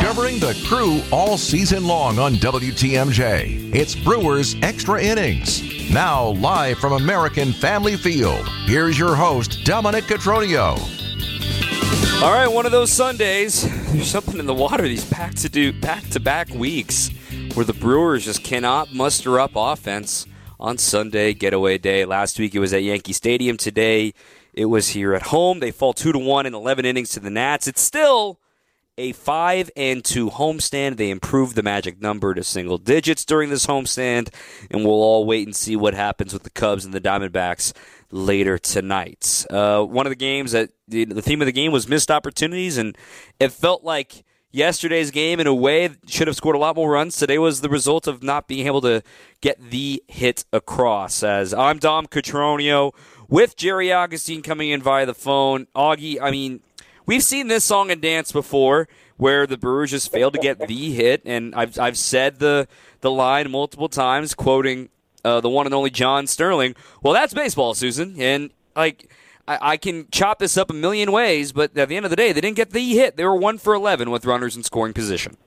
Covering the crew all season long on WTMJ. It's Brewers Extra Innings. Now, live from American Family Field, here's your host, Dominic Cotroneo. All right, one of those Sundays. There's something in the water these back to do back to back weeks where the Brewers just cannot muster up offense on Sunday getaway day. Last week it was at Yankee Stadium. Today it was here at home. They fall two to one in 11 innings to the Nats. It's still a five and two homestand. They improved the magic number to single digits during this homestand, and we'll all wait and see what happens with the Cubs and the Diamondbacks later tonight. Uh, one of the games that the, the theme of the game was missed opportunities, and it felt like yesterday's game in a way should have scored a lot more runs. Today was the result of not being able to get the hit across. As I'm Dom Cotroneo with Jerry Augustine coming in via the phone. Augie, I mean, we've seen this song and dance before where the Brewers just failed to get the hit, and I've I've said the the line multiple times, quoting uh, the one and only John Sterling. Well, that's baseball, Susan, and like. I, I can chop this up a million ways, but at the end of the day, they didn't get the hit. They were one for eleven with runners in scoring position.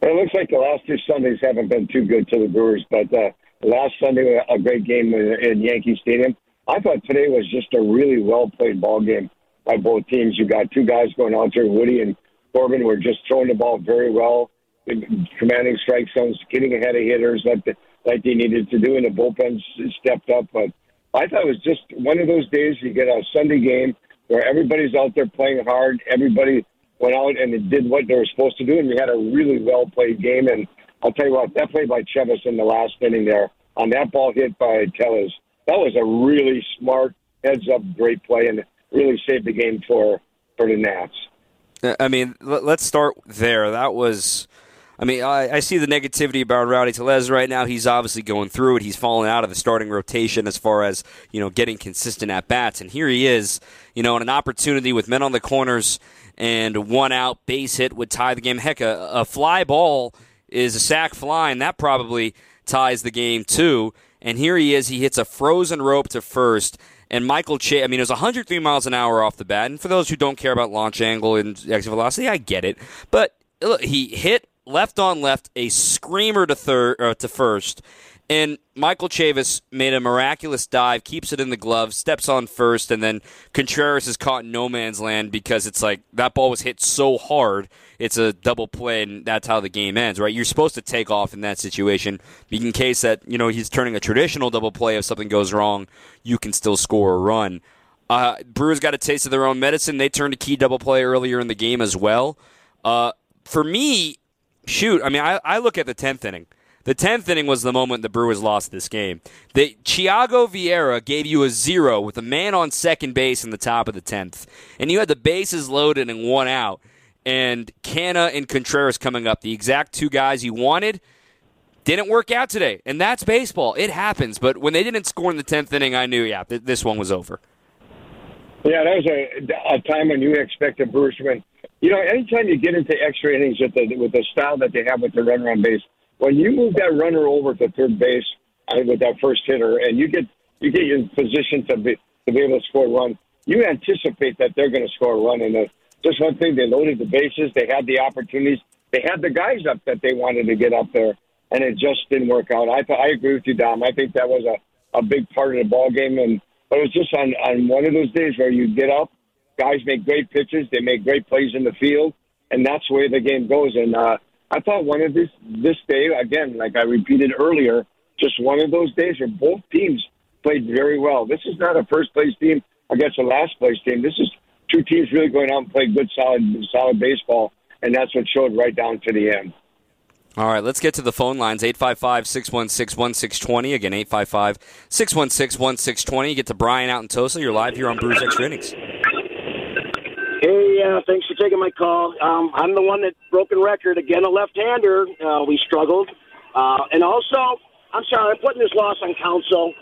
It looks like the last two Sundays haven't been too good to the Brewers, but uh, last Sunday a great game in, in Yankee Stadium. I thought today was just a really well played ball game by both teams. You got two guys going out there, Woody and Corbin, were just throwing the ball very well, commanding strike zones, getting ahead of hitters like the, like they needed to do, and the bullpen stepped up. But I thought it was just one of those days you get a Sunday game where everybody's out there playing hard, everybody went out and did what they were supposed to do, and we had a really well played game. And I'll tell you what, that play by Chavis in the last inning there on that ball hit by Tellez, that was a really smart heads up, great play, and really saved the game for for the Nats. Uh, I mean, let's start there. That was. I mean, I, I, see the negativity about Rowdy Tellez right now. He's obviously going through it. He's fallen out of the starting rotation as far as you know getting consistent at bats. And here he is, you know, in an opportunity with men on the corners and one out base hit would tie the game. Heck, a, a fly ball is a sac fly, and that probably ties the game too. And here he is. He hits a frozen rope to first. And Michael Che, I mean, it was 103 miles an hour off the bat. And for those who don't care about launch angle and exit velocity, I get it. But look, he hit left on left a screamer to third uh, to first, and Michael Chavis made a miraculous dive, keeps it in the glove, steps on first, and then Contreras is caught in no man's land because it's like that ball was hit so hard, it's a double play, and that's how the game ends, right? You're supposed to take off in that situation. In case that, you know, he's turning a traditional double play, if something goes wrong, you can still score a run. Uh, Brewers got a taste of their own medicine. They turned a key double play earlier in the game as well. Uh, for me, shoot, I mean, I, I look at the 10th inning. The tenth inning was the moment the Brewers lost this game. The Thyago Vieira gave you a zero with a man on second base in the top of the tenth, and you had the bases loaded and one out, and Canha and Contreras coming up, the exact two guys you wanted. Didn't work out today, and that's baseball. It happens. But when they didn't score in the tenth inning, I knew, yeah, th- this one was over. Yeah, that was a, a time when you expect the Brewers win. You know, anytime you get into extra innings with the with the style that they have with the runner on base, when you move that runner over to third base with that first hitter, and you get you get in position to be to be able to score a run, you anticipate that they're going to score a run. And uh, just one thing, they loaded the bases, they had the opportunities, they had the guys up that they wanted to get up there, and it just didn't work out. I I agree with you, Dom. I think that was a a big part of the ball game, and but it was just on on one of those days where you get up, guys make great pitches, they make great plays in the field, and that's way the game goes. And uh, I thought one of this this day again, like I repeated earlier, just one of those days where both teams played very well. This is not a first place team against a last place team. This is two teams really going out and playing good, solid, solid baseball, and that's what showed right down to the end. All right, let's get to the phone lines 855 616 1620. Again, 855 616 1620. Get to Brian out in Tosa. You're live here on Brewers Extra Innings. Uh, thanks for taking my call. Um, I'm the one that broken record again, a left-hander. Uh, we struggled, uh, and also, I'm sorry, I'm putting this loss on Counsell.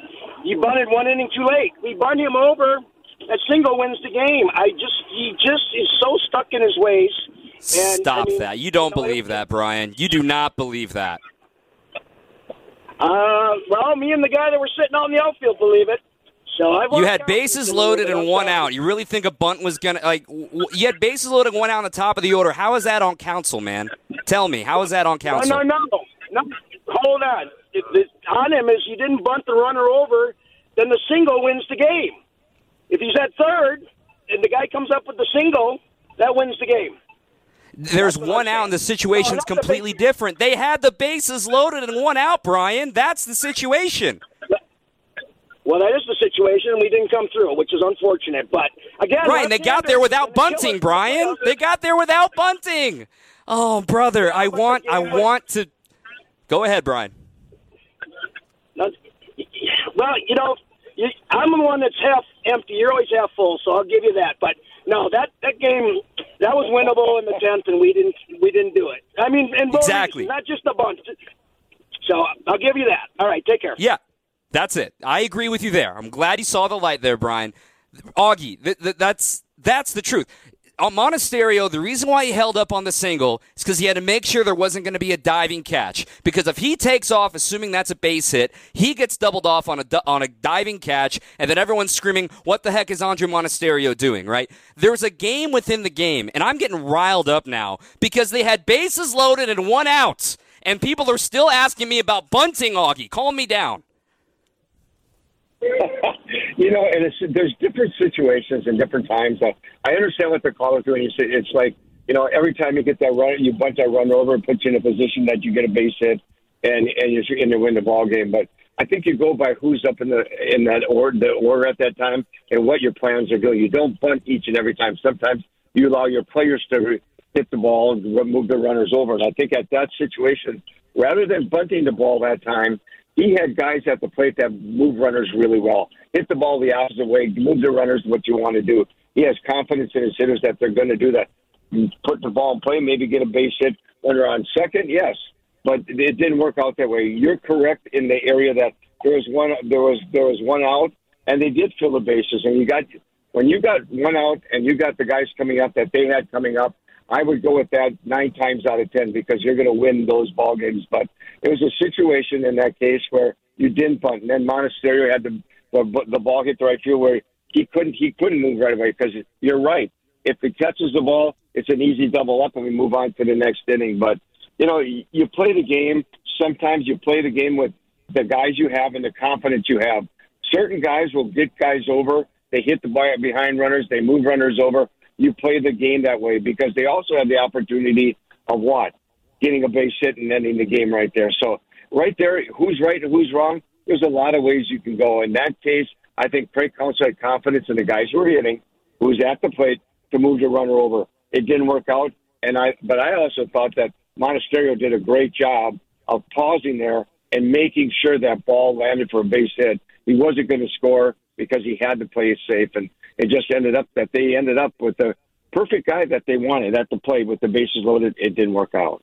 You bunted one inning too late. We bunt him over. That single wins the game. I just he just is so stuck in his ways. And, Stop I mean, that. You don't you know, believe that, Brian. You do not believe that. Uh, well, me and the guy that were sitting on the outfield believe it. So you had bases loaded and one out. You really think a bunt was gonna like? W- you had bases loaded and one out on the top of the order. How is that on Counsell, man? Tell me, how is that on Counsell? No, no, no, no. Hold on. It, it, on him is you didn't bunt the runner over, then the single wins the game. If he's at third and the guy comes up with the single, that wins the game. There's one out, and the situation's no, completely the different. They had the bases loaded and one out, Brian. That's the situation. Well, that is the situation, and we didn't come through, which is unfortunate. But again, Brian, they got there without bunting. Brian, they got there without bunting. Oh, brother, I want, I want to. Go ahead, Brian. Well, you know, I'm the one that's half empty. You're always half full, so I'll give you that. But no, that that game that was winnable in the tenth, and we didn't we didn't do it. I mean, and exactly, not just a bunch. So I'll give you that. All right, take care. Yeah, that's it. I agree with you there. I'm glad you saw the light there, Brian. Augie, th- th- that's that's the truth. On Monasterio, the reason why he held up on the single is because he had to make sure there wasn't going to be a diving catch. Because if he takes off, assuming that's a base hit, he gets doubled off on a on a diving catch, and then everyone's screaming, "What the heck is Andruw Monasterio doing?" Right? There's a game within the game, and I'm getting riled up now because they had bases loaded and one out, and people are still asking me about bunting. Augie, calm me down. you know, and it's there's different situations and different times. Uh, I understand what the caller's doing. You say it's like you know, every time you get that run, you bunt that run over, puts you in a position that you get a base hit, and and you're in to win the ball game. But I think you go by who's up in the in that order, the order at that time, and what your plans are doing. You don't bunt each and every time. Sometimes you allow your players to hit the ball and move the runners over. And I think at that situation, rather than bunting the ball that time, he had guys at the plate that move runners really well. Hit the ball the opposite way, move the runners what you want to do. He has confidence in his hitters that they're going to do that. Put the ball in play, maybe get a base hit when they're on second, yes. But it didn't work out that way. You're correct in the area that there was one there was there was one out and they did fill the bases and you got when you got one out and you got the guys coming up that they had coming up, I would go with that nine times out of ten because you're going to win those ball games. But it was a situation in that case where you didn't punt, and then Monasterio had the the, the ball hit the right field where he couldn't he couldn't move right away because you're right. If he catches the ball, it's an easy double up, and we move on to the next inning. But you know, you, play the game. Sometimes you play the game with the guys you have and the confidence you have. Certain guys will get guys over. They hit the ball behind runners. They move runners over you play the game that way because they also have the opportunity of what? Getting a base hit and ending the game right there. So right there, who's right and who's wrong? There's a lot of ways you can go. In that case, I think Craig Counsell had confidence in the guys who were hitting, who was at the plate to move the runner over. It didn't work out, and I. But I also thought that Monasterio did a great job of pausing there and making sure that ball landed for a base hit. He wasn't going to score because he had to play it safe, and it just ended up that they ended up with the perfect guy that they wanted at the plate with the bases loaded. It didn't work out.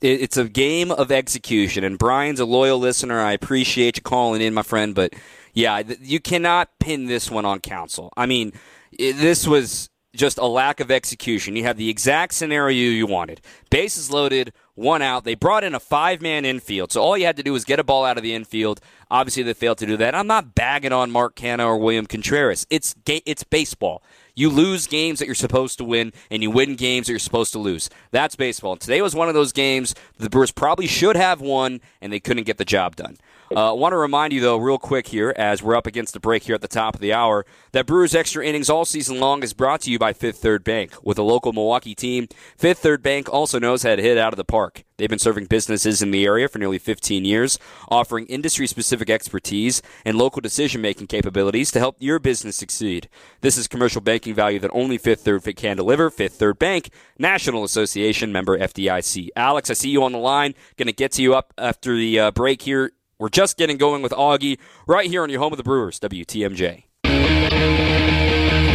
It's a game of execution, and Brian's a loyal listener. I appreciate you calling in, my friend. But yeah, you cannot pin this one on Counsell. I mean, this was just a lack of execution. You had the exact scenario you wanted. Bases loaded, one out. They brought in a five man infield. So all you had to do was get a ball out of the infield. Obviously, they failed to do that. I'm not bagging on Mark Canha or William Contreras. It's, it's baseball. You lose games that you're supposed to win, and you win games that you're supposed to lose. That's baseball. And today was one of those games the Brewers probably should have won, and they couldn't get the job done. I uh, want to remind you, though, real quick here, as we're up against the break here at the top of the hour, that Brewers Extra Innings all season long is brought to you by Fifth Third Bank. With a local Milwaukee team, Fifth Third Bank also knows how to hit out of the park. They've been serving businesses in the area for nearly 15 years, offering industry specific expertise and local decision making capabilities to help your business succeed. This is commercial banking value that only Fifth Third can deliver. Fifth Third Bank, National Association member FDIC. Alex, I see you on the line. Going to get to you up after the uh, break here we're just getting going with Augie right here on your home of the Brewers, WTMJ.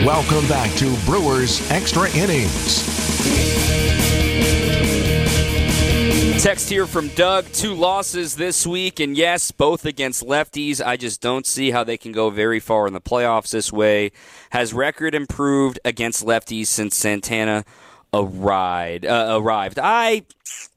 Welcome back to Brewers Extra Innings. Text here from Doug. Two losses this week, and yes, both against lefties. I just don't see how they can go very far in the playoffs this way. Has record improved against lefties since Santana arrived? Uh, arrived. I,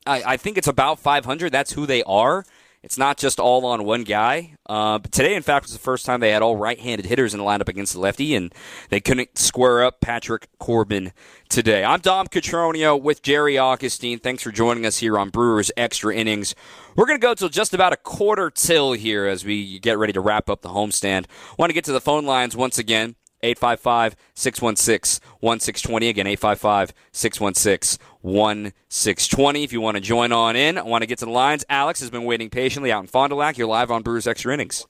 I, I think it's about 500. That's who they are. It's not just all on one guy. Uh, but today, in fact, was the first time they had all right-handed hitters in the lineup against the lefty, and they couldn't square up Patrick Corbin today. I'm Dom Cotroneo with Jerry Augustine. Thanks for joining us here on Brewers Extra Innings. We're going to go till just about a quarter till here as we get ready to wrap up the homestand. Want to get to the phone lines once again. 855 616 1620. Again, 855 616 1620. If you want to join on in, I want to get to the lines. Alex has been waiting patiently out in Fond du Lac. You're live on Brewers Extra Innings.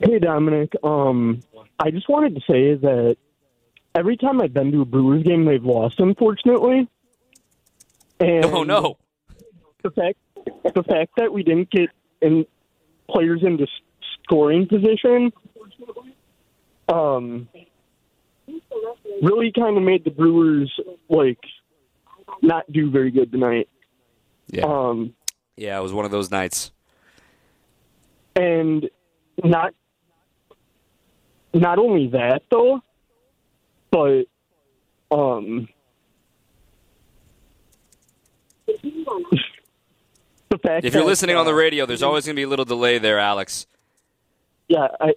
Hey, Dominic. Um, I just wanted to say that every time I've been to a Brewers game, they've lost, unfortunately. And oh, no. The fact, the fact that we didn't get in players into scoring position um, really kind of made the Brewers like not do very good tonight. Yeah. Um, yeah, it was one of those nights. And not not only that though, but um the fact if you're that, listening uh, on the radio, there's always going to be a little delay there, Alex. Yeah, I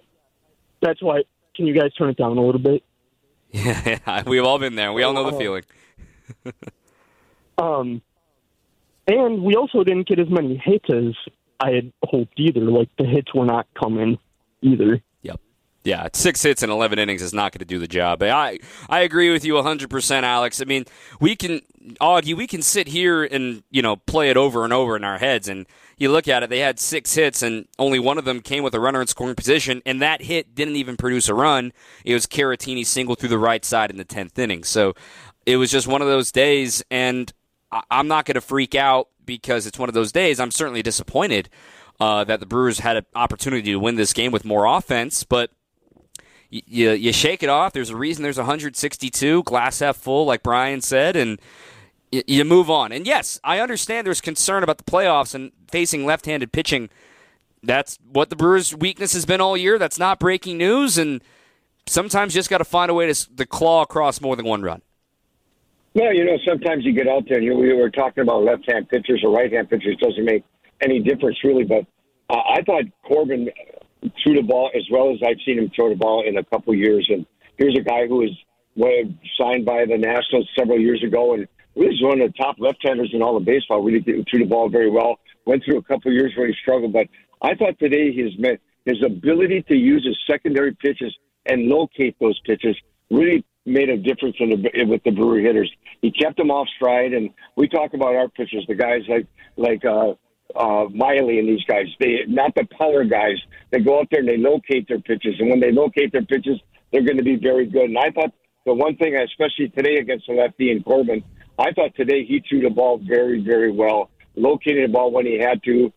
that's why can you guys turn it down a little bit? Yeah, we've all been there. We all know the feeling. Um, and we also didn't get as many hits as I had hoped either. Like the hits were not coming either. Yeah, six hits in 11 innings is not going to do the job. I I agree with you 100%, Alex. I mean, we can argue, we can sit here and, you know, play it over and over in our heads. And you look at it, they had six hits, and only one of them came with a runner in scoring position. And that hit didn't even produce a run. It was Caratini single through the right side in the 10th inning. So it was just one of those days. And I- I'm not going to freak out because it's one of those days. I'm certainly disappointed uh, that the Brewers had an opportunity to win this game with more offense, but you, you, shake it off. There's a reason there's 162, glass half full, like Brian said, and you, you move on. And yes, I understand there's concern about the playoffs and facing left handed pitching. That's what the Brewers' weakness has been all year. That's not breaking news, and sometimes you just got to find a way to, to claw across more than one run. No, you know, sometimes you get out there and you, we were talking about left-hand pitchers or right-hand pitchers. Doesn't make any difference really. But uh, I thought Corbin threw the ball as well as I've seen him throw the ball in a couple years. And here's a guy who was was signed by the Nationals several years ago and really is one of the top left-handers in all of baseball. Really threw the ball very well. Went through a couple years where he struggled, but I thought today his his ability to use his secondary pitches and locate those pitches really made a difference in the, with the Brewer hitters. He kept them off stride, and we talk about our pitchers, the guys like like uh, uh, Miley and these guys. They not the power guys. They go out there and they locate their pitches, and when they locate their pitches, they're going to be very good. And I thought the one thing, especially today against the lefty and Corbin, I thought today he threw the ball very very well, locating the ball when he had to,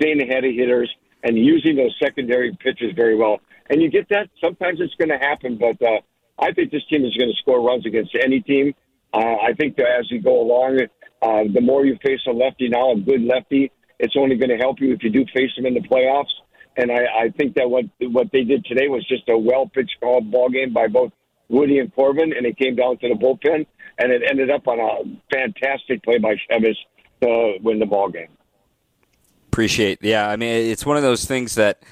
staying ahead of hitters, and using those secondary pitches very well. And you get that. Sometimes it's going to happen, but uh, I think this team is going to score runs against any team. Uh, I think that as you go along, uh, the more you face a lefty now, a good lefty, it's only going to help you if you do face them in the playoffs. And I, I think that what what they did today was just a well pitched ball game by both Woody and Corbin, and it came down to the bullpen, and it ended up on a fantastic play by Chavis to win the ball game. Appreciate, yeah. I mean, it's one of those things that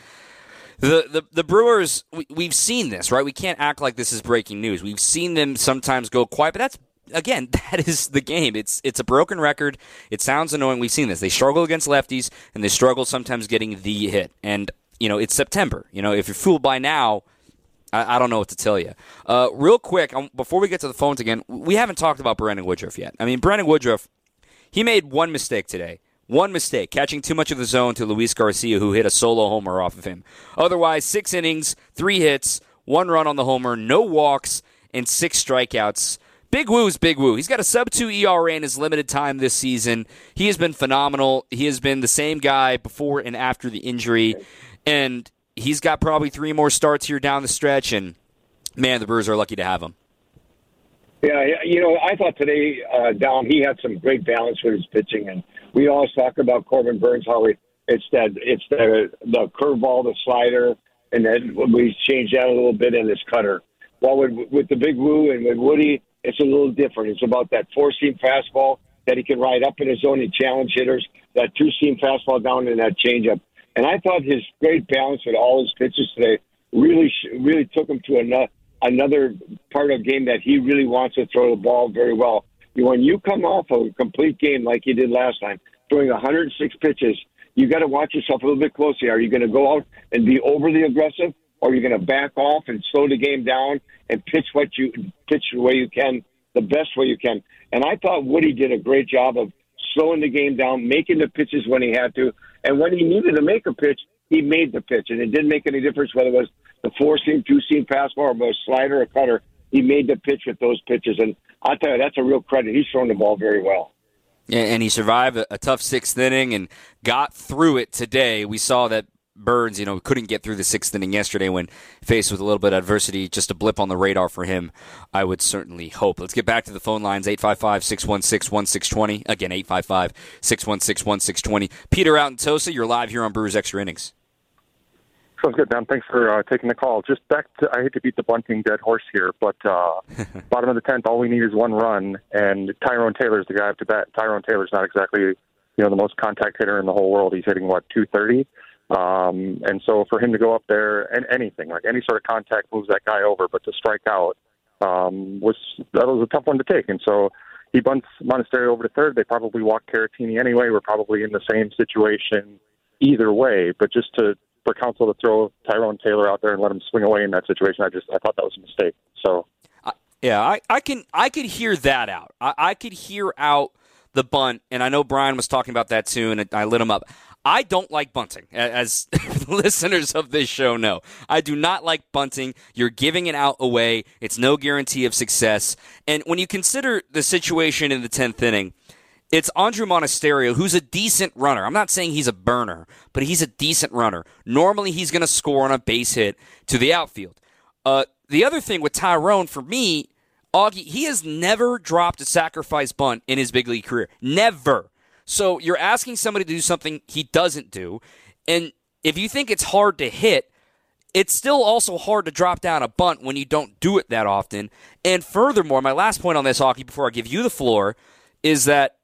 the the, the Brewers we, we've seen this, right? We can't act like this is breaking news. We've seen them sometimes go quiet, but that's again, that is the game. It's it's a broken record. It sounds annoying. We've seen this. They struggle against lefties, and they struggle sometimes getting the hit. And you know, it's September. You know, if you're fooled by now, I, I don't know what to tell you. Uh, real quick, um, before we get to the phones again, we haven't talked about Brandon Woodruff yet. I mean, Brandon Woodruff, he made one mistake today. One mistake, catching too much of the zone to Luis Garcia, who hit a solo homer off of him. Otherwise, six innings, three hits, one run on the homer, no walks, and six strikeouts. Big Woo's Big Woo. He's got a sub two ERA in his limited time this season. He has been phenomenal. He has been the same guy before and after the injury, and he's got probably three more starts here down the stretch. And man, the Brewers are lucky to have him. Yeah, you know, I thought today, uh, Dom, he had some great balance with his pitching, and we always talk about Corbin Burnes how he, it's that it's the the curveball, the slider, and then we changed that a little bit in his cutter. While with with the big Woo and with Woody, it's a little different. It's about that four seam fastball that he can ride up in his zone and challenge hitters, that two seam fastball down and that changeup. And I thought his great balance with all his pitches today really really took him to another part of the game that he really wants to throw the ball very well. When you come off a complete game like he did last time, throwing 106 pitches, you got to watch yourself a little bit closely. Are you going to go out and be overly aggressive, or you're you going to back off and slow the game down and pitch what you pitch the way you can, the best way you can? And I thought Woody did a great job of slowing the game down, making the pitches when he had to, and when he needed to make a pitch, he made the pitch, and it didn't make any difference whether it was the four seam, two seam fastball, or a slider or cutter. He made the pitch with those pitches, and I tell you, that's a real credit. He's thrown the ball very well. And he survived a tough sixth inning and got through it today. We saw that Burnes, you know, couldn't get through the sixth inning yesterday when faced with a little bit of adversity. Just a blip on the radar for him, I would certainly hope. Let's get back to the phone lines 855 616 1620. Again, 855 616 1620. Peter out in Tosa, you're live here on Brewers Extra Innings. Sounds good, Dan. Thanks for uh, taking the call. Just back to, I hate to beat the bunting dead horse here, but uh, bottom of the 10th, all we need is one run, and Tyrone Taylor's the guy up to bat. Tyrone Taylor's not exactly, you know, the most contact hitter in the whole world. He's hitting, what, 230? Um, and so for him to go up there and anything, like any sort of contact moves that guy over, but to strike out um, was that was a tough one to take. And so he bunts Monasterio over to third. They probably walk Caratini anyway. We're probably in the same situation either way. But just to for Counsell to throw Tyrone Taylor out there and let him swing away in that situation, I just I thought that was a mistake. So. Yeah, I, I can I could hear that out. I, I could hear out the bunt, and I know Brian was talking about that too, and I lit him up. I don't like bunting, as listeners of this show know. I do not like bunting. You're giving it out away. It's no guarantee of success. And when you consider the situation in the 10th inning, it's Andruw Monasterio, who's a decent runner. I'm not saying he's a burner, but he's a decent runner. Normally, he's going to score on a base hit to the outfield. Uh, the other thing with Tyrone, for me, Augie, he has never dropped a sacrifice bunt in his big league career. Never. So you're asking somebody to do something he doesn't do. And if you think it's hard to hit, it's still also hard to drop down a bunt when you don't do it that often. And furthermore, my last point on this Augie before I give you the floor is that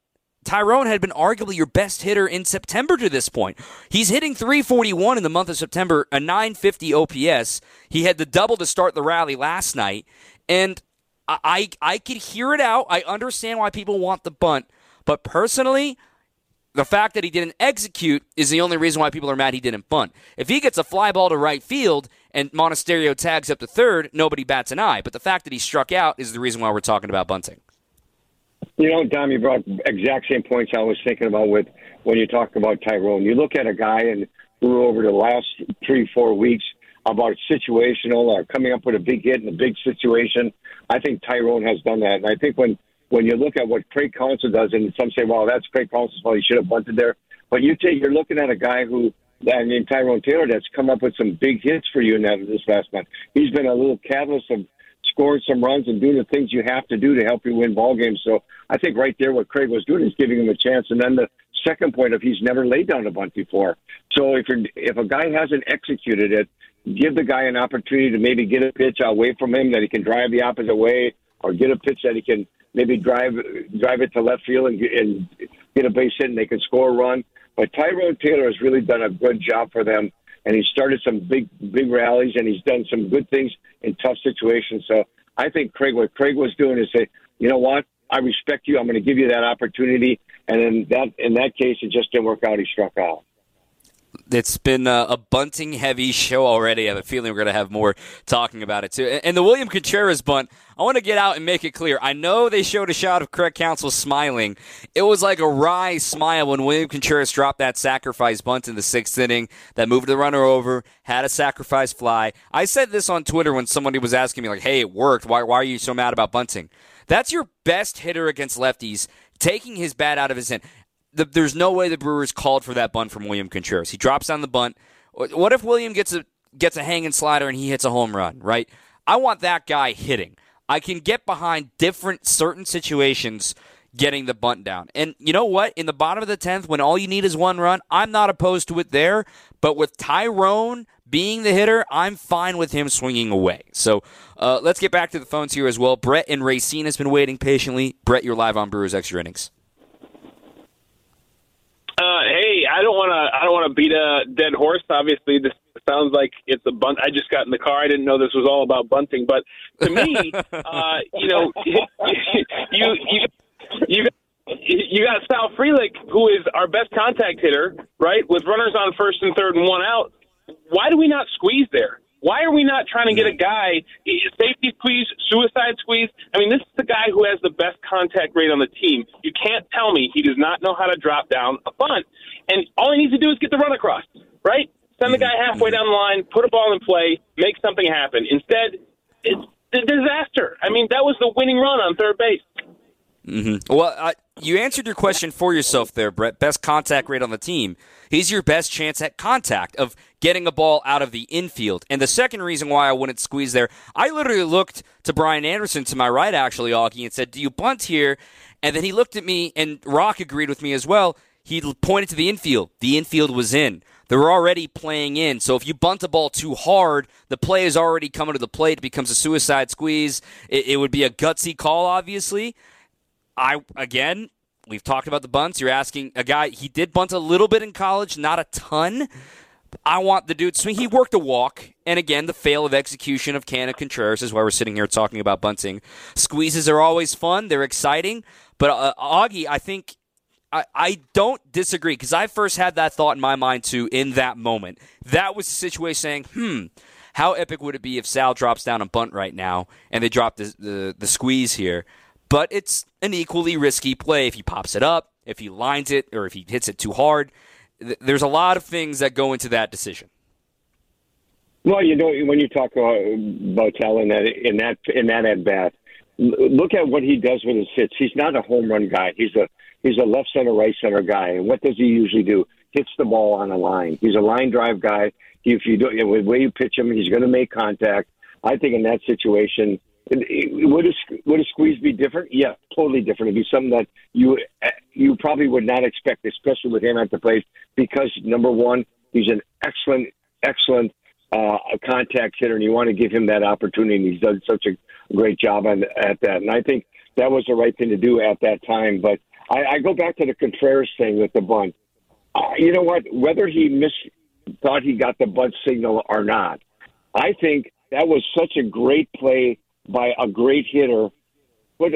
Tyrone had been arguably your best hitter in September to this point. He's hitting 341 in the month of September, a 950 OPS. He had the double to start the rally last night. And I, I, I could hear it out. I understand why people want the bunt. But personally, the fact that he didn't execute is the only reason why people are mad he didn't bunt. If he gets a fly ball to right field and Monasterio tags up to third, nobody bats an eye. But the fact that he struck out is the reason why we're talking about bunting. You know, Dom, you brought exact same points I was thinking about with when you talk about Tyrone. You look at a guy and threw over the last three, four weeks about situational or coming up with a big hit in a big situation. I think Tyrone has done that. And I think when when you look at what Craig Counsell does, and some say, well, that's Craig Counsell's fault. He should have bunted there. But you take, you're looking at a guy who, I mean, Tyrone Taylor, that's come up with some big hits for you in that this last month. He's been a little catalyst of scoring some runs and doing the things you have to do to help you win ball games. So I think right there, what Craig was doing is giving him a chance. And then the second point of he's never laid down a bunt before. So if you're, if a guy hasn't executed it, give the guy an opportunity to maybe get a pitch away from him that he can drive the opposite way, or get a pitch that he can maybe drive drive it to left field and, and get a base hit, and they can score a run. But Tyrone Taylor has really done a good job for them, and he started some big big rallies, and he's done some good things in tough situations. So I think Craig, what Craig was doing is say, you know what, I respect you. I'm going to give you that opportunity. And in that in that case, it just didn't work out. He struck out. It's been a, a bunting heavy show already. I have a feeling we're going to have more talking about it too. And the William Contreras bunt, I want to get out and make it clear. I know they showed a shot of Craig Counsell smiling. It was like a wry smile when William Contreras dropped that sacrifice bunt in the sixth inning that moved the runner over, had a sacrifice fly. I said this on Twitter when somebody was asking me, like, hey, it worked. Why, why are you so mad about bunting? That's your best hitter against lefties, taking his bat out of his hand the, there's no way the Brewers called for that bunt from William Contreras. He drops down the bunt. What if William gets a gets a hanging slider and he hits a home run? Right. I want that guy hitting. I can get behind different certain situations getting the bunt down. And you know what? In the bottom of the 10th, when all you need is one run, I'm not opposed to it there. But with Tyrone being the hitter, I'm fine with him swinging away. So uh, let's get back to the phones here as well. Brett and Racine has been waiting patiently. Brett, you're live on Brewers Extra Innings. Uh, hey, I don't want to. I don't want to beat a dead horse. Obviously, this sounds like it's a bunt. I just got in the car. I didn't know this was all about bunting. But to me, uh, you know, you you you you got Sal Frelick, who is our best contact hitter, right? With runners on first and third and one out. Why do we not squeeze there? Why are we not trying to get a guy safety squeeze, suicide squeeze? I mean, this is the guy who has the best contact rate on the team. You can't tell me he does not know how to drop down a bunt, and all he needs to do is get the run across, right? Send the guy halfway down the line, put a ball in play, make something happen. Instead, it's a disaster. I mean, that was the winning run on third base. Mm-hmm. Well, I, you answered your question for yourself there, Brett. Best contact rate on the team. He's your best chance at contact of getting a ball out of the infield. And the second reason why I wouldn't squeeze there, I literally looked to Brian Anderson to my right, actually, Augie, and said, Do you bunt here? And then he looked at me, and Rock agreed with me as well. He pointed to the infield. The infield was in. They were already playing in. So if you bunt the ball too hard, the play is already coming to the plate. It becomes a suicide squeeze. It, it would be a gutsy call, obviously. I again, we've talked about the bunts. You're asking a guy. He did bunt a little bit in college, not a ton. I want the dude swing. He worked a walk, and again, the fail of execution of Canha Contreras is why we're sitting here talking about bunting. Squeezes are always fun; they're exciting. But uh, Augie, I think I, I don't disagree because I first had that thought in my mind too. In that moment, that was the situation saying, "Hmm, how epic would it be if Sal drops down a bunt right now and they drop the, the, the squeeze here?" But it's an equally risky play if he pops it up, if he lines it, or if he hits it too hard. There's a lot of things that go into that decision. Well, you know, when you talk about Botel in that in that in that at bat, look at what he does with his hits. He's not a home run guy. He's a he's a left center, right center guy. And what does he usually do? Hits the ball on a line. He's a line drive guy. If you do, the way you pitch him, he's going to make contact. I think in that situation, would a, would a squeeze be different? Yeah, totally different. It'd be something that you you probably would not expect, especially with him at the plate, because number one, he's an excellent, excellent uh, contact hitter, and you want to give him that opportunity. And he's done such a great job on, at that, and I think that was the right thing to do at that time. But I, I go back to the Contreras thing with the bunt. Uh, you know what? Whether he missed, thought he got the bunt signal or not, I think that was such a great play by a great hitter, put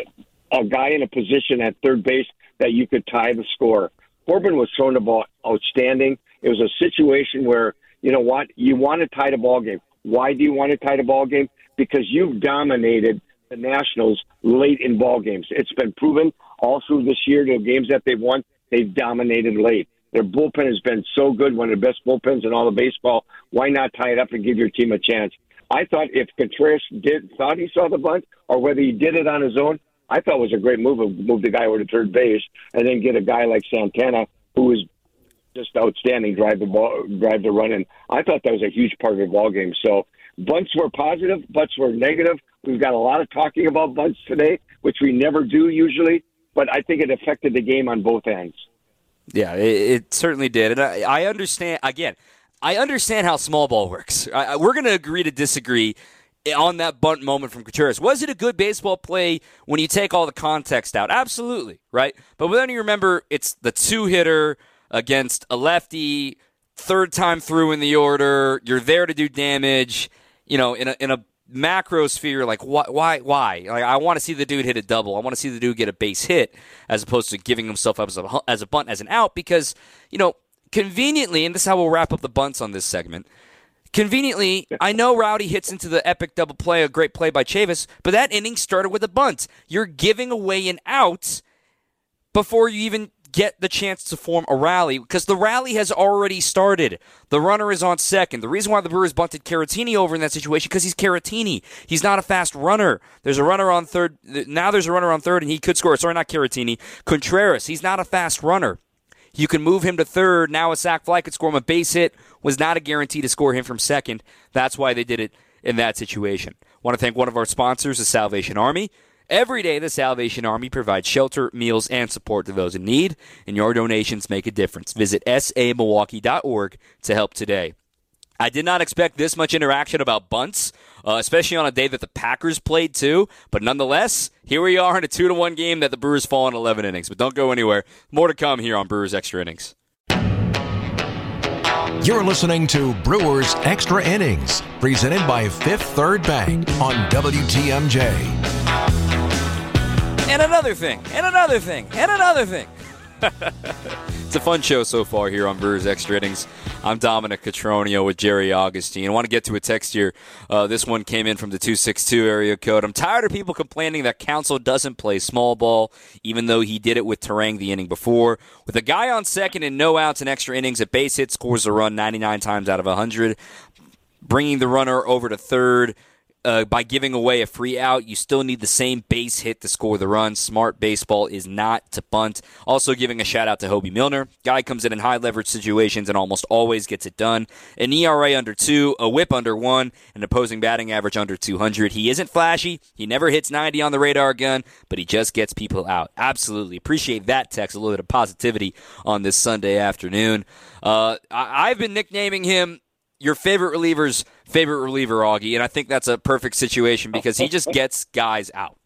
a guy in a position at third base that you could tie the score. Corbin was throwing the ball outstanding. It was a situation where, you know what, you want to tie the ball game. Why do you want to tie the ball game? Because you've dominated the Nationals late in ball games. It's been proven all through this year, the games that they've won, they've dominated late. Their bullpen has been so good, one of the best bullpens in all of baseball. Why not tie it up and give your team a chance? I thought if Contreras did thought he saw the bunt or whether he did it on his own, I thought it was a great move move the guy over to third base and then get a guy like Santana who was just outstanding, drive the ball, drive the run, and I thought that was a huge part of the ball game. So bunts were positive, bunts were negative. We've got a lot of talking about bunts today, which we never do usually, but I think it affected the game on both ends. Yeah, it, it certainly did, and I, I understand. Again, I understand how small ball works. I, we're going to agree to disagree on that bunt moment from Contreras. Was it a good baseball play when you take all the context out? Absolutely, right? But then you remember it's the two hitter against a lefty, third time through in the order. You're there to do damage. You know, in a in a macro sphere, like why why why? Like I want to see the dude hit a double. I want to see the dude get a base hit as opposed to giving himself up as a as a bunt as an out because you know conveniently, and this is how we'll wrap up the bunts on this segment. Conveniently, I know Rowdy hits into the epic double play, a great play by Chavis, but that inning started with a bunt. You're giving away an out before you even get the chance to form a rally because the rally has already started. The runner is on second. The reason why the Brewers bunted Caratini over in that situation because he's Caratini. He's not a fast runner. There's a runner on third. Now there's a runner on third, and he could score. Sorry, not Caratini. Contreras. He's not a fast runner. You can move him to third. Now a sac fly could score him a base hit. Was not a guarantee to score him from second. That's why they did it in that situation. Want to thank one of our sponsors, the Salvation Army. Every day, the Salvation Army provides shelter, meals, and support to those in need, and your donations make a difference. Visit samilwaukee.org to help today. I did not expect this much interaction about bunts, uh, especially on a day that the Packers played too. But nonetheless, here we are in a two to one game that the Brewers fall in 11 innings, but don't go anywhere. More to come here on Brewers Extra Innings. You're listening to Brewers Extra Innings, presented by Fifth Third Bank on WTMJ. And another thing, and another thing, and another thing it's a fun show so far here on Brewers Extra Innings. I'm Dominic Cotroneo with Jerry Augustine. I want to get to a text here. Uh, this one came in from the 262 area code. I'm tired of people complaining that Counsell doesn't play small ball, even though he did it with Terang the inning before. With a guy on second and no outs in extra innings, a base hit scores a run 99 times out of 100. Bringing the runner over to third uh, by giving away a free out. You still need the same base hit to score the run. Smart baseball is not to bunt. Also, giving a shout out to Hoby Milner. Guy comes in in high leverage situations and almost always gets it done. An ERA under two, a whip under one, an opposing batting average under 200. He isn't flashy. He never hits 90 on the radar gun, but he just gets people out. Absolutely. Appreciate that text. A little bit of positivity on this Sunday afternoon. Uh, I- I've been nicknaming him your favorite reliever's favorite reliever, Augie, and I think that's a perfect situation because he just gets guys out.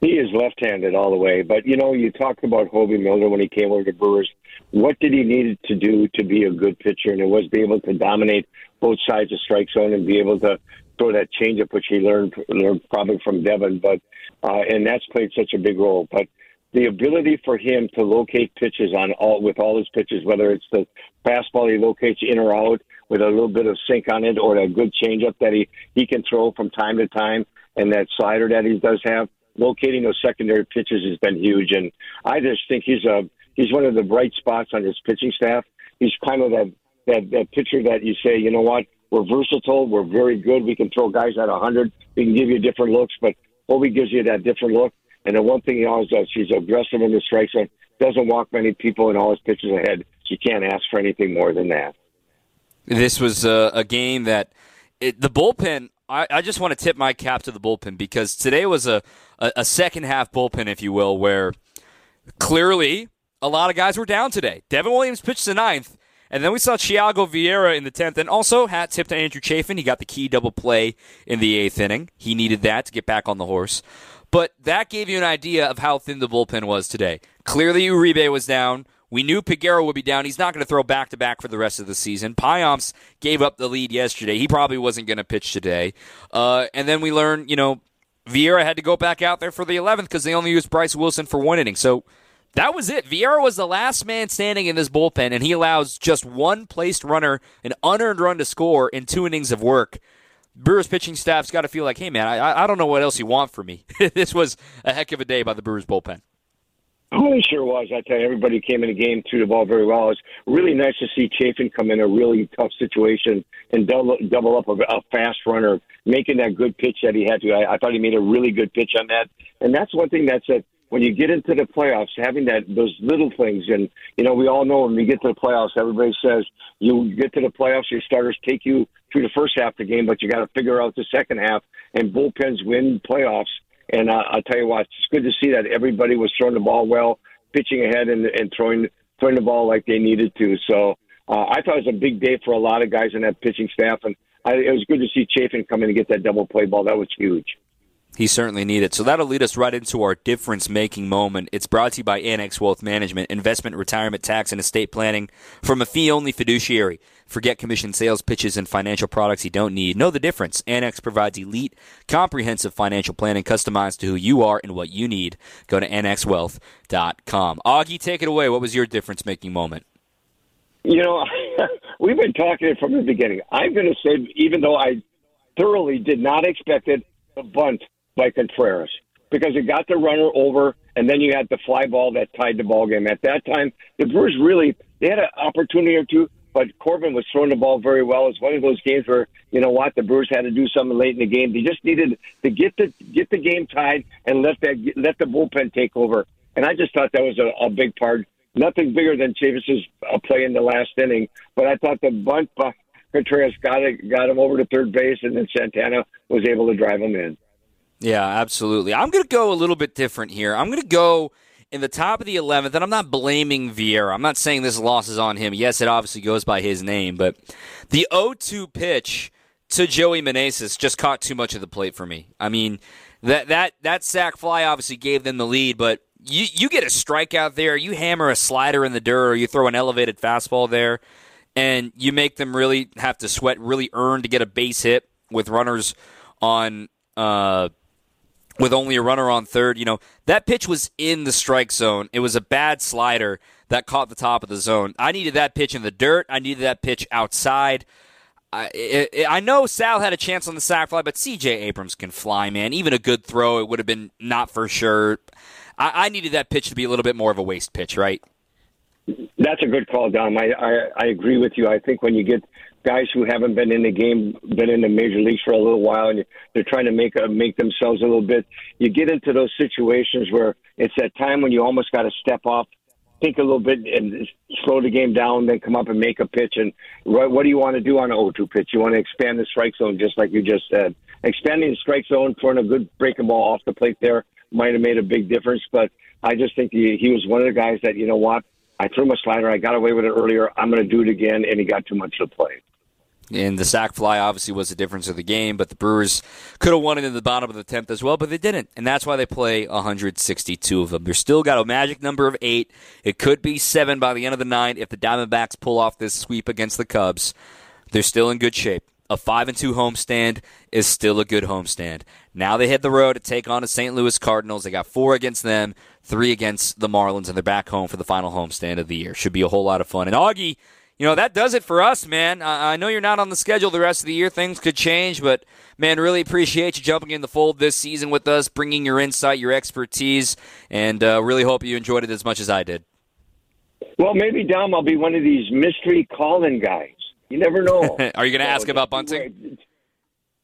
He is left-handed all the way, but you know, you talked about Hoby Milner when he came over to Brewers. What did he need to do to be a good pitcher? And it was be able to dominate both sides of strike zone and be able to throw that changeup, which he learned learned probably from Devin. But uh, and that's played such a big role. But the ability for him to locate pitches on all with all his pitches, whether it's the fastball he locates in or out with a little bit of sink on it, or a good changeup that he he can throw from time to time, and that slider that he does have, locating those secondary pitches has been huge. And I just think he's a he's one of the bright spots on his pitching staff. He's kind of that that that pitcher that you say, you know what, we're versatile, we're very good, we can throw guys at hundred, we can give you different looks, but Hoby gives you that different look. And the one thing he always does, he's aggressive in the strike zone, doesn't walk many people all his pitches ahead. You can't ask for anything more than that. This was a, a game that it, the bullpen. I, I, just want to tip my cap to the bullpen because today was a, a, a second half bullpen, if you will, where clearly a lot of guys were down today. Devin Williams pitched the ninth, and then we saw Thyago Vieira in the tenth, and also hat tip to Andrew Chafin. He got the key double play in the eighth inning. He needed that to get back on the horse. But that gave you an idea of how thin the bullpen was today. Clearly, Uribe was down. We knew Peguero would be down. He's not going to throw back to back for the rest of the season. Payamps gave up the lead yesterday. He probably wasn't going to pitch today. Uh, and then we learned, you know, Vieira had to go back out there for the 11th because they only used Bryce Wilson for one inning. So that was it. Vieira was the last man standing in this bullpen, and he allows just one placed runner, an unearned run to score in two innings of work. Brewers pitching staff's got to feel like, hey, man, I, I don't know what else you want from me. this was a heck of a day by the Brewers bullpen. Oh, it sure was. I tell you, everybody came in the game, threw the ball very well. It was really nice to see Chafin come in a really tough situation and double, double up a, a fast runner, making that good pitch that he had to. I, I thought he made a really good pitch on that. And that's one thing that's a, when you get into the playoffs, having that those little things, and you know, we all know when we get to the playoffs, everybody says you get to the playoffs, your starters take you through the first half of the game, but you got to figure out the second half. And bullpens win playoffs. And uh, I'll tell you what, it's good to see that everybody was throwing the ball well, pitching ahead, and, and throwing throwing the ball like they needed to. So uh, I thought it was a big day for a lot of guys in that pitching staff, and I, it was good to see Chafin come in and get that double play ball. That was huge. He certainly needed. So that'll lead us right into our difference making moment. It's brought to you by Annex Wealth Management, investment, retirement, tax, and estate planning from a fee only fiduciary. Forget commission sales pitches and financial products you don't need. Know the difference. Annex provides elite, comprehensive financial planning customized to who you are and what you need. Go to annexwealth.com. Augie, take it away. What was your difference making moment? You know, we've been talking it from the beginning. I'm going to say, even though I thoroughly did not expect it, the bunt by Contreras because it got the runner over, and then you had the fly ball that tied the ball game. At that time, the Brewers really they had an opportunity or two, but Corbin was throwing the ball very well. It's one of those games where you know what the Brewers had to do something late in the game. They just needed to get the get the game tied and let that let the bullpen take over. And I just thought that was a, a big part. Nothing bigger than Chavis's uh, play in the last inning, but I thought the bunt by Contreras got it, got him over to third base, and then Santana was able to drive him in. Yeah, absolutely. I'm going to go a little bit different here. I'm going to go in the top of the 11th, and I'm not blaming Vieira. I'm not saying this loss is on him. Yes, it obviously goes by his name, but the 0 2 pitch to Joey Meneses just caught too much of the plate for me. I mean, that, that, that sac fly obviously gave them the lead, but you, you get a strikeout there, you hammer a slider in the dirt, or you throw an elevated fastball there and you make them really have to sweat, really earn to get a base hit with runners on. Uh, with only a runner on third, you know, that pitch was in the strike zone. It was a bad slider that caught the top of the zone. I needed that pitch in the dirt. I needed that pitch outside. I, it, I know Sal had a chance on the sac fly, but C.J. Abrams can fly, man. Even a good throw, it would have been not for sure. I, I needed that pitch to be a little bit more of a waste pitch, right? That's a good call, Dom. I, I I agree with you. I think when you get guys who haven't been in the game, been in the major leagues for a little while, and they're trying to make a, make themselves a little bit, you get into those situations where it's that time when you almost got to step off, think a little bit, and slow the game down, then come up and make a pitch. And what, what do you want to do on an 0-2 pitch? You want to expand the strike zone, just like you just said. Expanding the strike zone, throwing a good breaking ball off the plate there might have made a big difference, but I just think he, he was one of the guys that you know what I threw my slider. I got away with it earlier. I'm going to do it again, and he got too much to play. And the sac fly obviously was the difference of the game, but the Brewers could have won it in the bottom of the tenth as well, but they didn't, and that's why they play 162 of them. They're still got a magic number of eight. It could be seven by the end of the night if the Diamondbacks pull off this sweep against the Cubs. They're still in good shape. A five and two homestand is still a good homestand. Now they hit the road to take on the St. Louis Cardinals. They got four against them, three against the Marlins, and they're back home for the final homestand of the year. Should be a whole lot of fun. And Augie you know, that does it for us, man. I know you're not on the schedule the rest of the year. Things could change, but man, really appreciate you jumping in the fold this season with us, bringing your insight, your expertise, and uh, really hope you enjoyed it as much as I did. Well, maybe Dom, I'll be one of these mystery calling guys. You never know. Are you going to ask about bunting?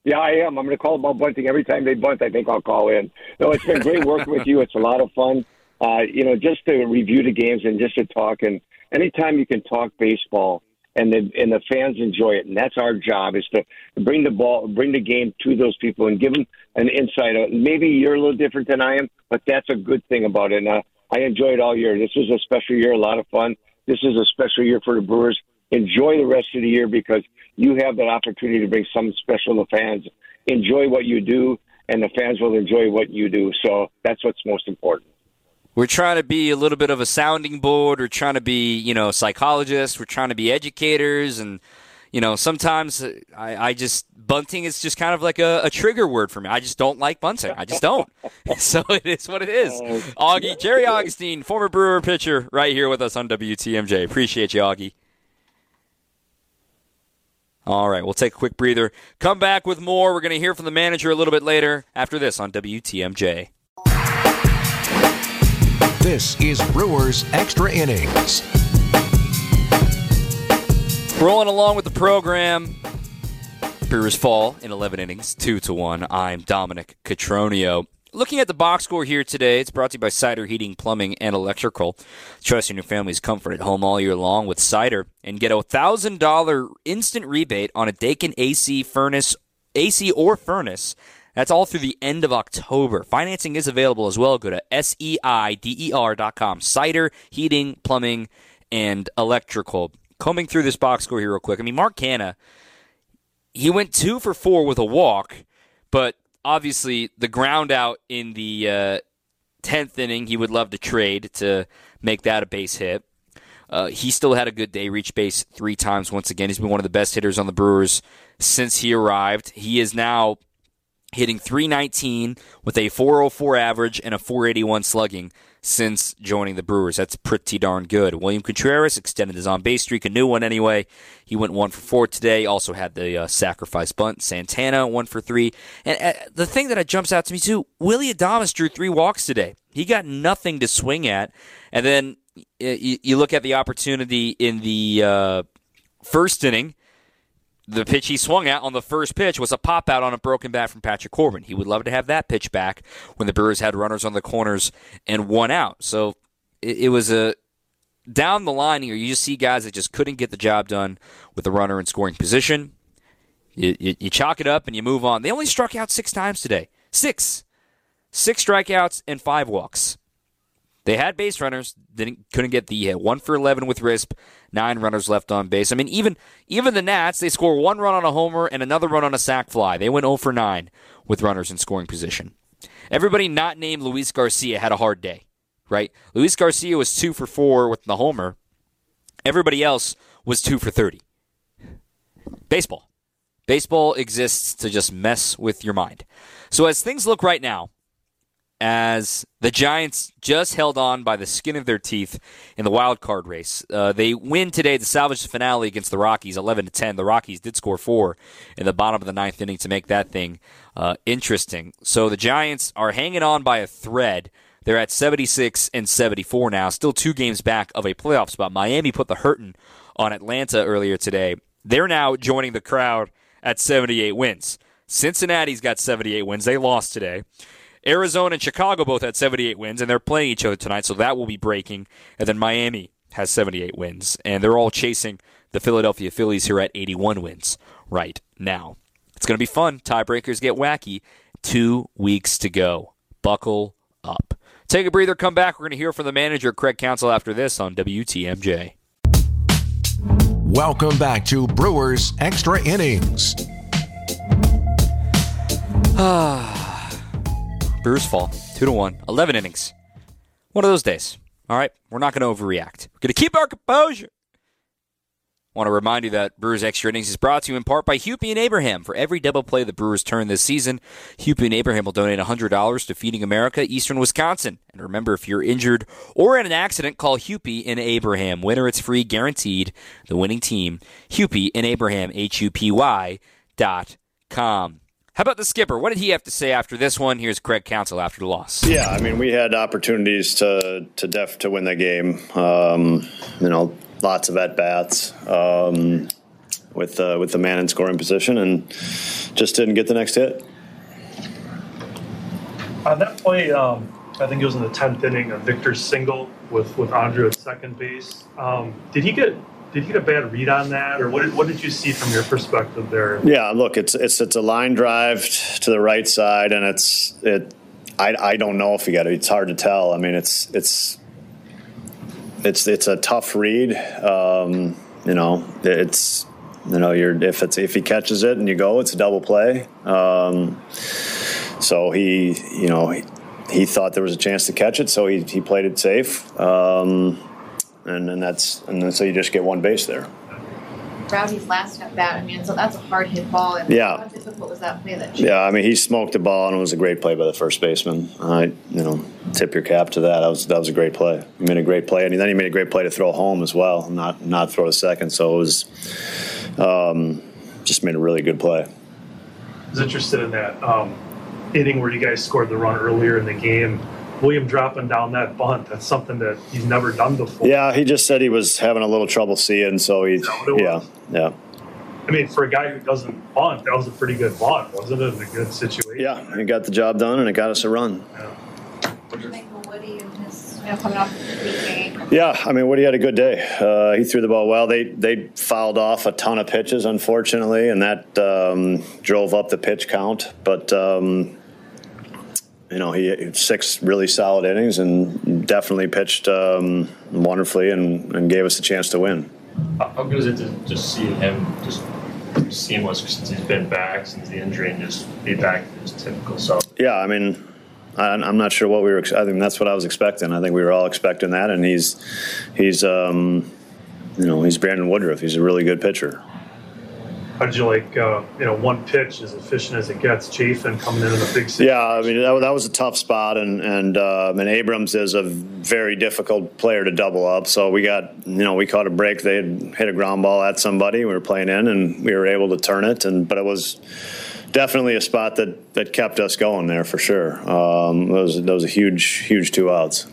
Yeah, I am. I'm going to call about bunting every time they bunt. I think I'll call in. No, it's been great working with you. It's a lot of fun. Uh, you know, just to review the games and just to talk and anytime you can talk baseball and the and the fans enjoy it, and that's our job is to bring the ball, bring the game to those people, and give them an insight. Maybe you're a little different than I am, but that's a good thing about it. And uh, I enjoyed all year. This was a special year, a lot of fun. This is a special year for the Brewers. Enjoy the rest of the year because you have that opportunity to bring something special to fans. Enjoy what you do, and the fans will enjoy what you do. So that's what's most important we're trying to be a little bit of a sounding board. We're trying to be, you know, psychologists. We're trying to be educators. And, you know, sometimes I, I just, bunting is just kind of like a, a, trigger word for me. I just don't like bunting. I just don't. so it is what it is. Augie, Jerry Augustine, former Brewer pitcher, right here with us on WTMJ. Appreciate you, Augie. All right, we'll take a quick breather. Come back with more. We're going to hear from the manager a little bit later after this on WTMJ. This is Brewers Extra Innings. Rolling along with the program. Brewers fall in 11 innings, 2 to 1. I'm Dominic Cotroneo. Looking at the box score here today, it's brought to you by Seider Heating, Plumbing, and Electrical. Trust in your family's comfort at home all year long with Seider and get a $1,000 instant rebate on a Daikin AC furnace, AC or furnace that's all through the end of October. Financing is available as well. Go to S-E-I-D-E-R.com. Seider, heating, plumbing, and electrical. Combing through this box score here real quick. I mean, Mark Canha, he went two for four with a walk, but obviously the ground out in the uh, 10th inning, he would love to trade to make that a base hit. Uh, he still had a good day, reached base three times once again. He's been one of the best hitters on the Brewers since he arrived. He is now hitting 319 with a 404 average and a 481 slugging since joining the Brewers. That's pretty darn good. William Contreras extended his on base streak, a new one anyway. He went one for four today. Also had the uh, sacrifice bunt. Santana one for three. And uh, the thing that jumps out to me too, Willie Adames drew three walks today. He got nothing to swing at. And then you, you look at the opportunity in the uh, first inning the pitch he swung at on the first pitch was a pop out on a broken bat from Patrick Corbin. He would love to have that pitch back when the Brewers had runners on the corners and one out. So it, it was a down the line here. You just see guys that just couldn't get the job done with the runner in scoring position. You, you, you chalk it up and you move on. They only struck out six times today. Six. Six strikeouts and five walks. They had base runners, didn't couldn't get the hit. One for eleven with Risp, nine runners left on base. I mean, even even the Nats, they score one run on a homer and another run on a sac fly. They went 0 for 9 with runners in scoring position. Everybody not named Luis Garcia had a hard day, right? Luis Garcia was two for four with the homer. Everybody else was two for 30. baseball. Baseball exists to just mess with your mind. So as things look right now, as the Giants just held on by the skin of their teeth in the wild card race. Uh, they win today to salvage the finale against the Rockies, eleven to ten. The Rockies did score four in the bottom of the ninth inning to make that thing uh, interesting. So the Giants are hanging on by a thread. They're at 76 and 74 now, still two games back of a playoff spot. Miami put the hurting on Atlanta earlier today. They're now joining the crowd at 78 wins. Cincinnati's got 78 wins. They lost today. Arizona and Chicago both had 78 wins, and they're playing each other tonight, so that will be breaking. And then Miami has 78 wins, and they're all chasing the Philadelphia Phillies here at 81 wins right now. It's going to be fun. Tiebreakers get wacky. Two weeks to go. Buckle up. Take a breather, come back. We're going to hear from the manager, Craig Counsell, after this on WTMJ. Welcome back to Brewers Extra Innings. Brewers fall two to one, 11 innings. One of those days. All right, we're not going to overreact. We're going to keep our composure. Want to remind you that Brewers Extra Innings is brought to you in part by Hupy and Abraham. For every double play the Brewers turn this season, Hupy and Abraham will donate $100 to Feeding America, Eastern Wisconsin. And remember, if you're injured or in an accident, call Hupy and Abraham. Winner, it's free, guaranteed. The winning team, Hupy and Abraham, H-U-P-Y dot com. How about the skipper? What did he have to say after this one? Here's Craig Counsell after the loss. Yeah, I mean, we had opportunities to to def to win the game. Um, you know, lots of at bats um, with uh, with the man in scoring position, and just didn't get the next hit. On that play, um, I think it was in the tenth inning, a Victor single with with Andruw at second base. Um, did he get did you get a bad read on that, or what did, what did you see from your perspective there? Yeah, look, it's it's it's a line drive to the right side, and it's it. I, I don't know if you got it. It's hard to tell. I mean, it's it's it's it's a tough read. Um, you know, it's you know you're if it's if he catches it and you go, it's a double play. Um, so he you know he, he, thought there was a chance to catch it, so he he played it safe. Um, and then that's and then so you just get one base there. Rowdy's last at bat. I mean, so that's a hard hit ball. And yeah. What was that play that? Yeah, I mean, he smoked the ball, and it was a great play by the first baseman. I, you know, tip your cap to that. That was that was a great play. He made a great play, and then he made a great play to throw home as well, not not throw a second. So it was um, just made a really good play. I was interested in that um, inning where you guys scored the run earlier in the game William dropping down that bunt. That's something that he's never done before. Yeah, he just said he was having a little trouble seeing, so he. Yeah, yeah. I mean, for a guy who doesn't bunt, that was a pretty good bunt, wasn't it? In a good situation. Yeah, he got the job done, and it got us a run. Yeah. What do you think of Woody and his, you know, coming off the game? Yeah, I mean, Woody had a good day. Uh, he threw the ball well. They they fouled off a ton of pitches, unfortunately, and that um, drove up the pitch count. But um, you know, he six really solid innings and definitely pitched um, wonderfully and, and, gave us a chance to win. How good is it to just see him just seamless since he's been back since the injury and just be back to his typical self? Yeah, I mean, I'm not sure what we were. I think that's what I was expecting. I think we were all expecting that, and he's he's um, you know he's Brandon Woodruff. He's a really good pitcher how did you like uh, you know one pitch as efficient as it gets Chafin coming in in a big situation? yeah I mean that, that was a tough spot and and uh, and Abrams is a very difficult player to double up. So we got you know we caught a break. They hit a ground ball at somebody. We were playing in and we were able to turn it and but it was definitely a spot that that kept us going there for sure. Um, it was that was a huge huge two outs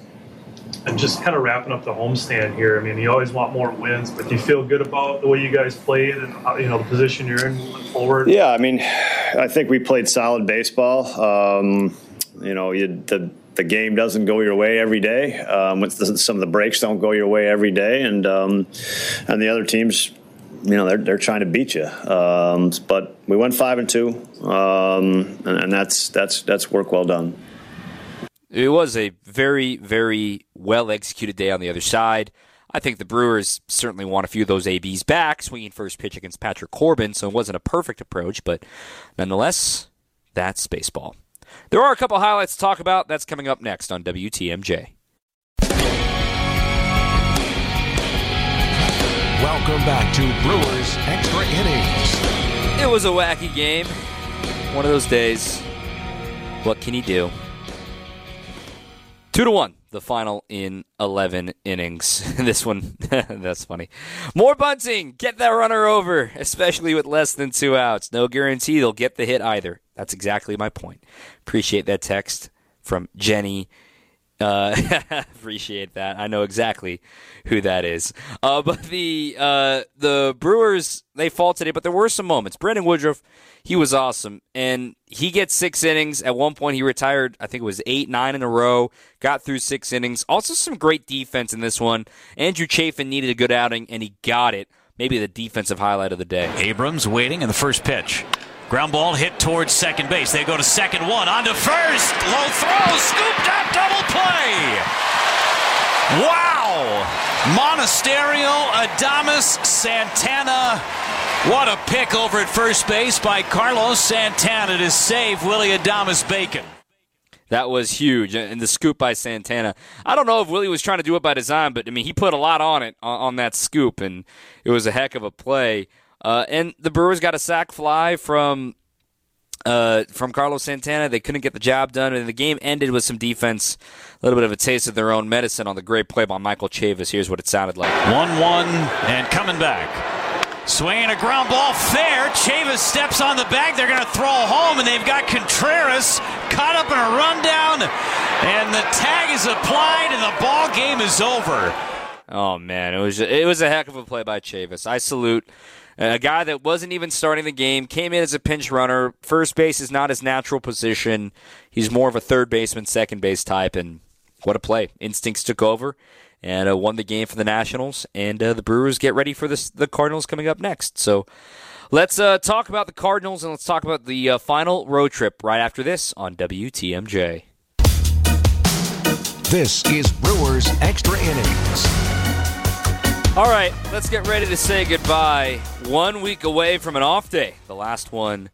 and just kind of wrapping up the homestand here. I mean, you always want more wins, but do you feel good about the way you guys played and you know the position you're in moving forward? Yeah, I mean, I think we played solid baseball. Um, you know, you, the the game doesn't go your way every day. Um, some of the breaks don't go your way every day, and um, and the other teams, you know, they're they're trying to beat you. Um, but we went five and two, um, and, and that's that's that's work well done. It was a very, very well executed day on the other side. I think the Brewers certainly want a few of those ABs back, swinging first pitch against Patrick Corbin, so it wasn't a perfect approach, but nonetheless, that's baseball. There are a couple highlights to talk about. That's coming up next on WTMJ. Welcome back to Brewers Extra Innings. It was a wacky game. One of those days. What can he do? Two to one, the final in 11 innings. this one, that's funny. More bunting. Get that runner over, especially with less than two outs. No guarantee they'll get the hit either. That's exactly my point. Appreciate that text from Jenny. Uh, appreciate that. I know exactly who that is. Uh, but the uh, the Brewers they fall today, but there were some moments. Brandon Woodruff, he was awesome, and he gets six innings. At one point, he retired. I think it was eight, nine in a row. Got through six innings. Also, some great defense in this one. Andrew Chafin needed a good outing, and he got it. Maybe the defensive highlight of the day. Abrams waiting in the first pitch. Ground ball hit towards second base. They go to second one. On to first. Low throw. Scooped up. Double play. Wow. Monasterio, Adames, Santana. What a pick over at first base by Carlos Santana to save Willie Adames Bacon. That was huge, uh, and the scoop by Santana. I don't know if Willie was trying to do it by design, but I mean he put a lot on it on, on that scoop, and it was a heck of a play. Uh, and the Brewers got a sac fly from uh, from Carlos Santana. They couldn't get the job done, and the game ended with some defense, a little bit of a taste of their own medicine on the great play by Michael Chavis. Here's what it sounded like: one-one, and coming back. Swinging a ground ball fair. Chavis steps on the bag. They're going to throw home, and they've got Contreras caught up in a rundown, and the tag is applied, and the ball game is over. Oh man, it was it was a heck of a play by Chavis. I salute a guy that wasn't even starting the game, came in as a pinch runner. First base is not his natural position. He's more of a third baseman, second base type, and what a play. Instincts took over and uh, won the game for the Nationals. And uh, the Brewers get ready for this, the Cardinals coming up next. So let's uh, talk about the Cardinals and let's talk about the uh, final road trip right after this on WTMJ. This is Brewers Extra Innings. All right, let's get ready to say goodbye. One week away from an off day, the last one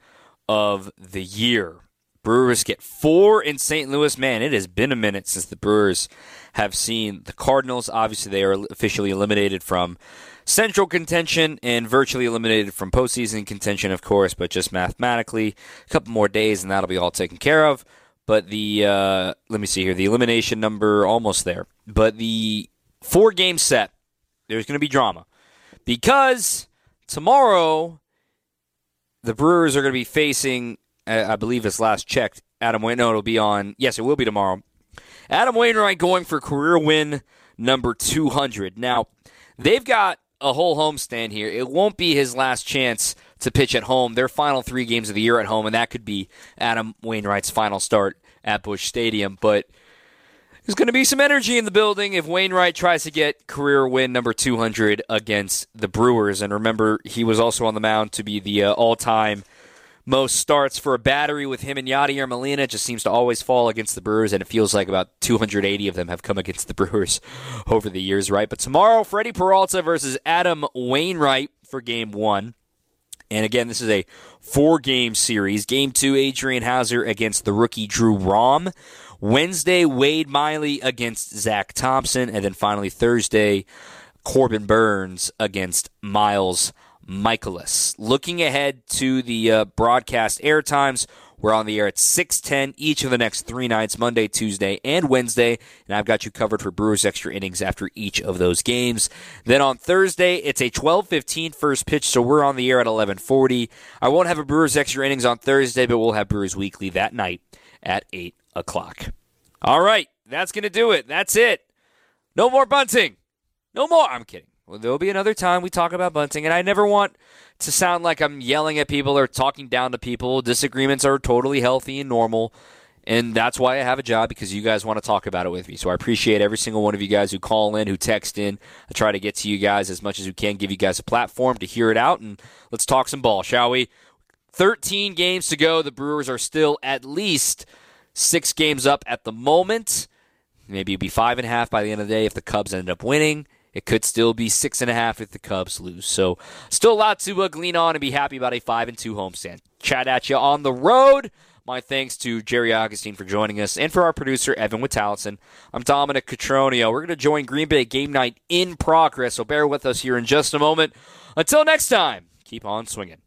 of the year. Brewers get four in St. Louis. Man, it has been a minute since the Brewers have seen the Cardinals. Obviously, they are officially eliminated from central contention and virtually eliminated from postseason contention, of course, but just mathematically, a couple more days and that'll be all taken care of. But the, uh, let me see here, the elimination number almost there. But the four game set there's going to be drama because tomorrow the Brewers are going to be facing, I believe it's last checked, Adam Wainwright. No, it'll be on. Yes, it will be tomorrow. Adam Wainwright going for career win number 200. Now, they've got a whole homestand here. It won't be his last chance to pitch at home. Their final three games of the year at home, and that could be Adam Wainwright's final start at Busch Stadium. But there's going to be some energy in the building if Wainwright tries to get career win number 200 against the Brewers. And remember, he was also on the mound to be the uh, all time most starts for a battery with him and Yadier Molina. It just seems to always fall against the Brewers, and it feels like about 280 of them have come against the Brewers over the years, right? But tomorrow, Freddie Peralta versus Adam Wainwright for game one. And again, this is a four game series. Game two, Adrian Houser against the rookie Drew Rom. Wednesday, Wade Miley against Zack Thompson. And then finally, Thursday, Corbin Burnes against Miles Mikolas. Looking ahead to the uh, broadcast air times, we're on the air at 6:10 each of the next three nights, Monday, Tuesday, and Wednesday, and I've got you covered for Brewers extra innings after each of those games. Then on Thursday, it's a 12:15 first pitch, so we're on the air at 11:40. I won't have a Brewers extra innings on Thursday, but we'll have Brewers weekly that night at 8 o'clock. All right, that's going to do it. That's it. No more bunting. No more. I'm kidding. Well, there'll be another time we talk about bunting, and I never want to sound like I'm yelling at people or talking down to people. Disagreements are totally healthy and normal, and that's why I have a job because you guys want to talk about it with me. So I appreciate every single one of you guys who call in, who text in. I try to get to you guys as much as we can, give you guys a platform to hear it out, and let's talk some ball, shall we? 13 games to go. The Brewers are still at least – six games up at the moment. Maybe it'd be five and a half by the end of the day if the Cubs end up winning. It could still be six and a half if the Cubs lose. So still a lot to uh, glean on and be happy about a five and two homestand. Chat at you on the road. My thanks to Jerry Augustine for joining us and for our producer, Evan Witalson. I'm Dominic Cotroneo. We're going to join Green Bay game night in progress, so bear with us here in just a moment. Until next time, keep on swinging.